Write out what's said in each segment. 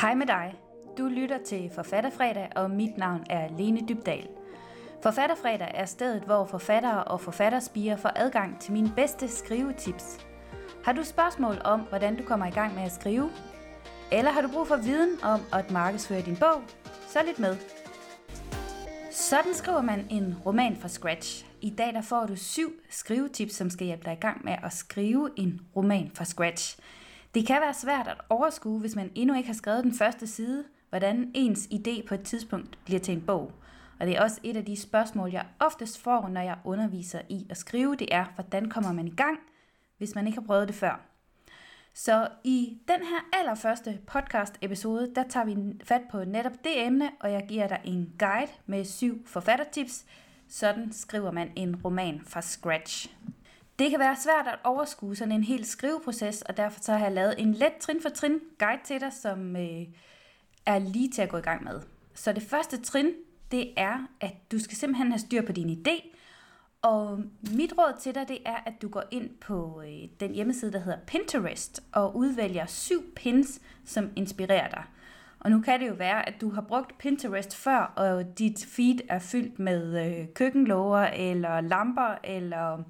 Hej med dig. Du lytter til Forfatterfredag, og mit navn er Lene Dybdal. Forfatterfredag er stedet, hvor forfattere og forfatterspiger får adgang til mine bedste skrivetips. Har du spørgsmål om, hvordan du kommer i gang med at skrive? Eller har du brug for viden om at markedsføre din bog? Så lidt med. Sådan skriver man en roman fra scratch. I dag der får du syv skrivetips, som skal hjælpe dig i gang med at skrive en roman fra scratch. Det kan være svært at overskue, hvis man endnu ikke har skrevet den første side, hvordan ens idé på et tidspunkt bliver til en bog. Og det er også et af de spørgsmål, jeg oftest får, når jeg underviser i at skrive, det er, hvordan kommer man i gang, hvis man ikke har prøvet det før. Så i den her allerførste podcast episode, der tager vi fat på netop det emne, og jeg giver dig en guide med syv forfattertips. Sådan skriver man en roman fra scratch. Det kan være svært at overskue sådan en hel skriveproces, og derfor så har jeg lavet en let trin for trin guide til dig, som øh, er lige til at gå i gang med. Så det første trin, det er, at du skal simpelthen have styr på din idé, og mit råd til dig, det er, at du går ind på øh, den hjemmeside, der hedder Pinterest, og udvælger syv pins, som inspirerer dig. Og nu kan det jo være, at du har brugt Pinterest før, og dit feed er fyldt med øh, køkkenlåger, eller lamper, eller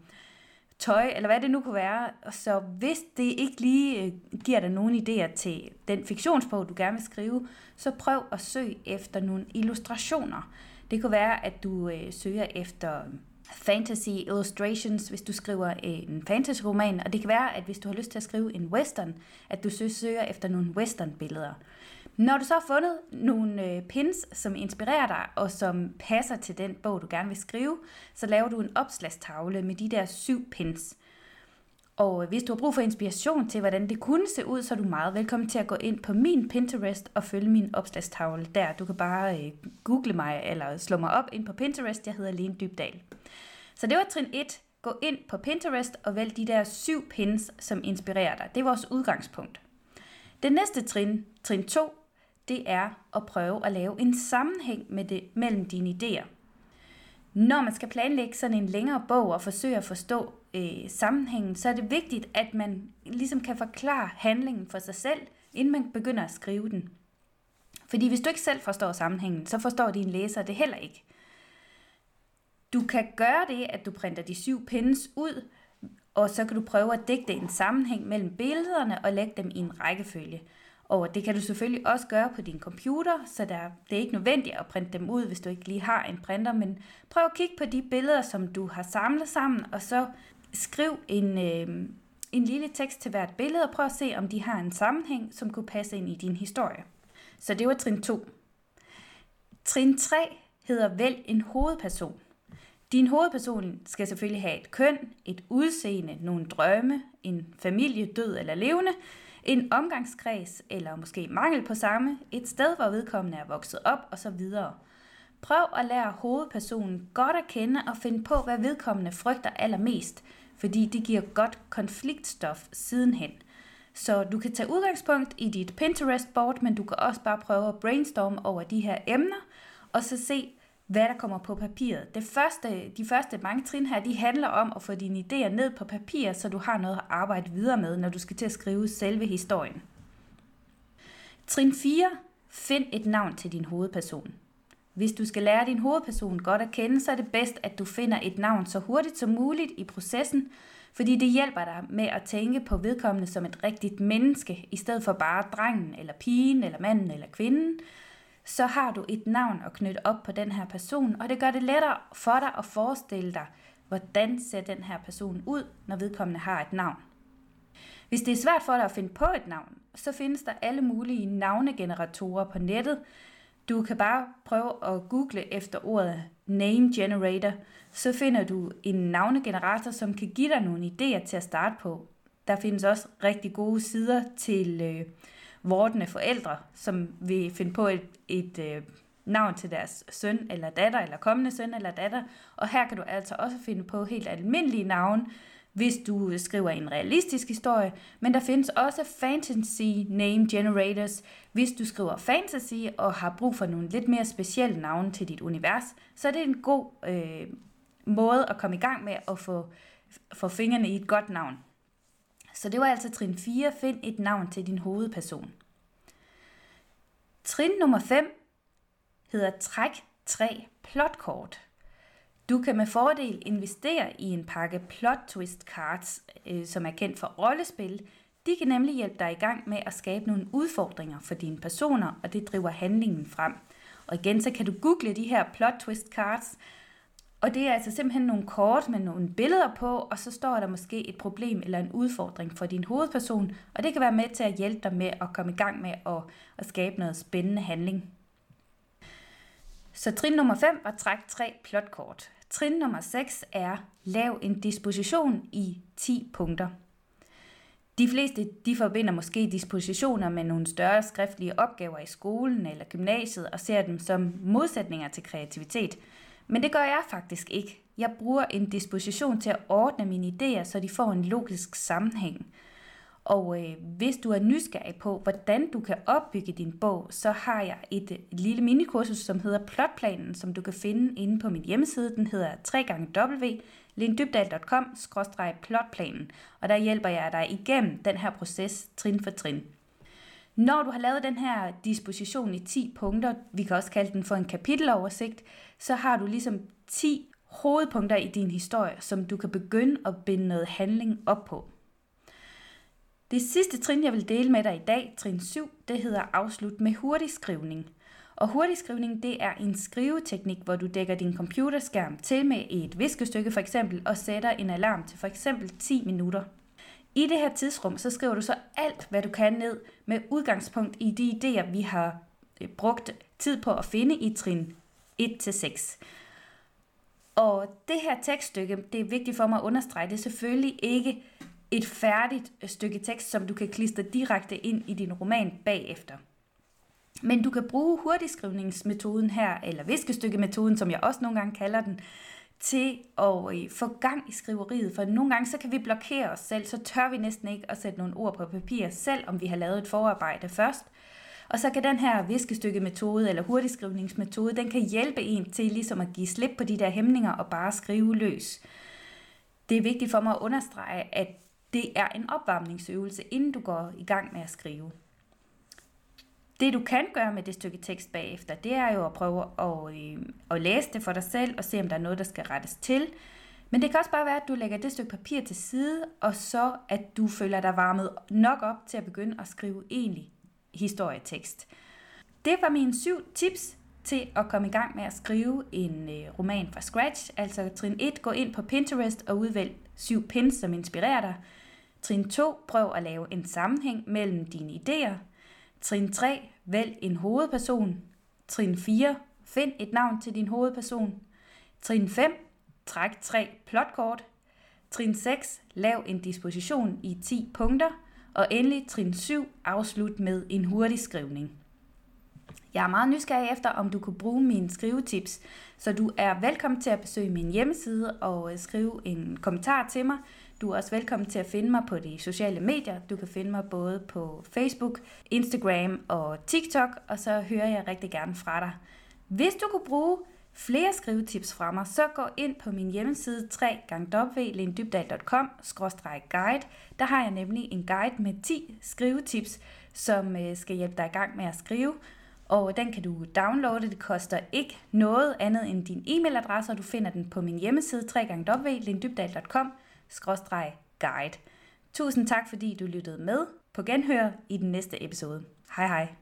tøj, eller hvad det nu kunne være. Så hvis det ikke lige øh, giver dig nogen idéer til den fiktionsbog, du gerne vil skrive, så prøv at søge efter nogle illustrationer. Det kunne være, at du øh, søger efter fantasy illustrations, hvis du skriver øh, en fantasy-roman, og det kan være, at hvis du har lyst til at skrive en western, at du søger efter nogle western-billeder. Når du så har fundet nogle øh, pins, som inspirerer dig, og som passer til den bog, du gerne vil skrive, så laver du en opslagstavle med de der syv pins. Og øh, hvis du har brug for inspiration til, hvordan det kunne se ud, så er du meget velkommen til at gå ind på min Pinterest og følge min opslagstavle der. Du kan bare øh, google mig eller slå mig op ind på Pinterest. Jeg hedder Lene Dybdal. Så det var trin 1. Gå ind på Pinterest og vælg de der syv pins, som inspirerer dig. Det er vores udgangspunkt. Det næste trin, trin 2, det er at prøve at lave en sammenhæng med det, mellem dine idéer. Når man skal planlægge sådan en længere bog og forsøge at forstå øh, sammenhængen, så er det vigtigt, at man ligesom kan forklare handlingen for sig selv, inden man begynder at skrive den. Fordi hvis du ikke selv forstår sammenhængen, så forstår din læser det heller ikke. Du kan gøre det, at du printer de syv pins ud, og så kan du prøve at digte en sammenhæng mellem billederne og lægge dem i en rækkefølge. Og det kan du selvfølgelig også gøre på din computer, så der, det er ikke nødvendigt at printe dem ud, hvis du ikke lige har en printer, men prøv at kigge på de billeder, som du har samlet sammen, og så skriv en, øh, en lille tekst til hvert billede, og prøv at se, om de har en sammenhæng, som kunne passe ind i din historie. Så det var trin 2. Trin 3 hedder Vælg en hovedperson. Din hovedperson skal selvfølgelig have et køn, et udseende, nogle drømme, en familie, død eller levende, en omgangskreds eller måske mangel på samme, et sted, hvor vedkommende er vokset op osv. Prøv at lære hovedpersonen godt at kende og finde på, hvad vedkommende frygter allermest, fordi det giver godt konfliktstof sidenhen. Så du kan tage udgangspunkt i dit Pinterest-board, men du kan også bare prøve at brainstorme over de her emner, og så se, hvad der kommer på papiret. Det første, de første mange trin her, de handler om at få dine idéer ned på papir, så du har noget at arbejde videre med, når du skal til at skrive selve historien. Trin 4. Find et navn til din hovedperson. Hvis du skal lære din hovedperson godt at kende, så er det bedst, at du finder et navn så hurtigt som muligt i processen, fordi det hjælper dig med at tænke på vedkommende som et rigtigt menneske, i stedet for bare drengen, eller pigen, eller manden, eller kvinden, så har du et navn at knytte op på den her person, og det gør det lettere for dig at forestille dig, hvordan ser den her person ud, når vedkommende har et navn. Hvis det er svært for dig at finde på et navn, så findes der alle mulige navnegeneratorer på nettet. Du kan bare prøve at google efter ordet name generator, så finder du en navnegenerator, som kan give dig nogle idéer til at starte på. Der findes også rigtig gode sider til øh, vordende forældre, som vil finde på et, et øh, navn til deres søn eller datter, eller kommende søn eller datter. Og her kan du altså også finde på helt almindelige navne, hvis du skriver en realistisk historie, men der findes også fantasy name generators. Hvis du skriver fantasy og har brug for nogle lidt mere specielle navne til dit univers, så er det en god øh, måde at komme i gang med at få, få fingrene i et godt navn. Så det var altså trin 4. Find et navn til din hovedperson. Trin nummer 5 hedder Træk 3 plotkort. Du kan med fordel investere i en pakke plot twist cards, øh, som er kendt for rollespil. De kan nemlig hjælpe dig i gang med at skabe nogle udfordringer for dine personer, og det driver handlingen frem. Og igen, så kan du google de her plot twist cards, og det er altså simpelthen nogle kort med nogle billeder på, og så står der måske et problem eller en udfordring for din hovedperson, og det kan være med til at hjælpe dig med at komme i gang med at, at skabe noget spændende handling. Så trin nummer 5 var træk tre plotkort. Trin nummer 6 er lav en disposition i 10 punkter. De fleste de forbinder måske dispositioner med nogle større skriftlige opgaver i skolen eller gymnasiet og ser dem som modsætninger til kreativitet. Men det gør jeg faktisk ikke. Jeg bruger en disposition til at ordne mine idéer, så de får en logisk sammenhæng. Og øh, hvis du er nysgerrig på, hvordan du kan opbygge din bog, så har jeg et, øh, et lille minikursus, som hedder Plotplanen, som du kan finde inde på min hjemmeside. Den hedder 3xw.lindybdal.com-plotplanen. og der hjælper jeg dig igennem den her proces trin for trin. Når du har lavet den her disposition i 10 punkter, vi kan også kalde den for en kapiteloversigt, så har du ligesom 10 hovedpunkter i din historie, som du kan begynde at binde noget handling op på. Det sidste trin, jeg vil dele med dig i dag, trin 7, det hedder afslut med hurtigskrivning. Og hurtigskrivning, det er en skriveteknik, hvor du dækker din computerskærm til med et viskestykke for eksempel, og sætter en alarm til for eksempel 10 minutter. I det her tidsrum, så skriver du så alt, hvad du kan ned med udgangspunkt i de idéer, vi har øh, brugt tid på at finde i trin 1-6. Og det her tekststykke, det er vigtigt for mig at understrege, det er selvfølgelig ikke et færdigt øh, stykke tekst, som du kan klistre direkte ind i din roman bagefter. Men du kan bruge hurtigskrivningsmetoden her, eller viskestykkemetoden, som jeg også nogle gange kalder den, til at øh, få gang i skriveriet. For nogle gange så kan vi blokere os selv, så tør vi næsten ikke at sætte nogle ord på papir, selv om vi har lavet et forarbejde først. Og så kan den her viskestykke-metode eller hurtigskrivningsmetode, den kan hjælpe en til ligesom at give slip på de der hæmninger og bare skrive løs. Det er vigtigt for mig at understrege, at det er en opvarmningsøvelse, inden du går i gang med at skrive. Det du kan gøre med det stykke tekst bagefter, det er jo at prøve at, øh, at læse det for dig selv og se, om der er noget, der skal rettes til. Men det kan også bare være, at du lægger det stykke papir til side, og så at du føler dig varmet nok op til at begynde at skrive egentlig historietekst. Det var mine syv tips til at komme i gang med at skrive en øh, roman fra scratch. Altså trin 1, gå ind på Pinterest og udvælg syv pins, som inspirerer dig. Trin 2, prøv at lave en sammenhæng mellem dine idéer. Trin 3, vælg en hovedperson. Trin 4, find et navn til din hovedperson. Trin 5, træk tre plotkort. Trin 6, lav en disposition i 10 punkter. Og endelig trin 7, afslut med en hurtig skrivning. Jeg er meget nysgerrig efter, om du kunne bruge mine skrivetips, så du er velkommen til at besøge min hjemmeside og øh, skrive en kommentar til mig. Du er også velkommen til at finde mig på de sociale medier. Du kan finde mig både på Facebook, Instagram og TikTok, og så hører jeg rigtig gerne fra dig. Hvis du kunne bruge flere skrivetips fra mig, så gå ind på min hjemmeside www.lindybdal.com-guide. Der har jeg nemlig en guide med 10 skrivetips, som øh, skal hjælpe dig i gang med at skrive. Og den kan du downloade. Det koster ikke noget andet end din e-mailadresse, og du finder den på min hjemmeside www.lindybdal.com-guide guide. Tusind tak, fordi du lyttede med. På genhør i den næste episode. Hej hej.